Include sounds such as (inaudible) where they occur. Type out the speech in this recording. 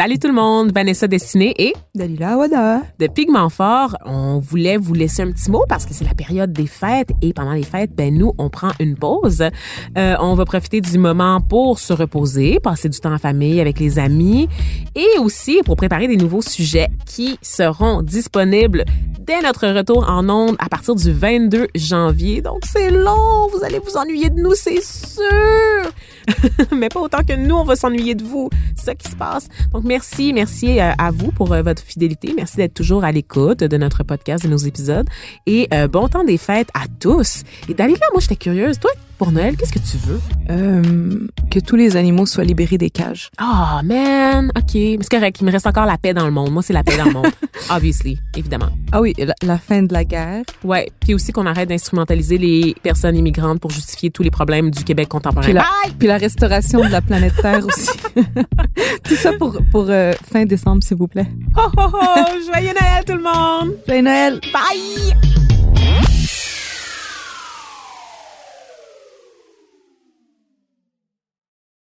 Salut tout le monde, Vanessa Destinée et Dalila Awada. de Pigment Fort. On voulait vous laisser un petit mot parce que c'est la période des fêtes et pendant les fêtes, ben nous, on prend une pause. Euh, on va profiter du moment pour se reposer, passer du temps en famille avec les amis et aussi pour préparer des nouveaux sujets qui seront disponibles dès notre retour en ondes à partir du 22 janvier. Donc c'est long, vous allez vous ennuyer de nous, c'est sûr. (laughs) Mais pas autant que nous, on va s'ennuyer de vous. C'est ça qui se passe. Donc merci, merci euh, à vous pour euh, votre fidélité. Merci d'être toujours à l'écoute de notre podcast, de nos épisodes. Et euh, bon temps des fêtes à tous. Et Dalila, moi, j'étais curieuse. Toi, pour Noël, qu'est-ce que tu veux? Euh, que tous les animaux soient libérés des cages. Ah, man, OK. Mais c'est correct, il me reste encore la paix dans le monde. Moi, c'est la paix dans le monde. (laughs) Obviously, évidemment. Ah oui, la, la fin de la guerre. Ouais, puis aussi qu'on arrête d'instrumentaliser les personnes immigrantes pour justifier tous les problèmes du Québec contemporain. Puis la, puis la restauration de la planète Terre aussi. (laughs) Tout ça pour, pour euh, fin décembre, s'il vous plaît. Ho, ho, ho! Joyeux Noël, tout le monde! Joyeux Noël! Bye!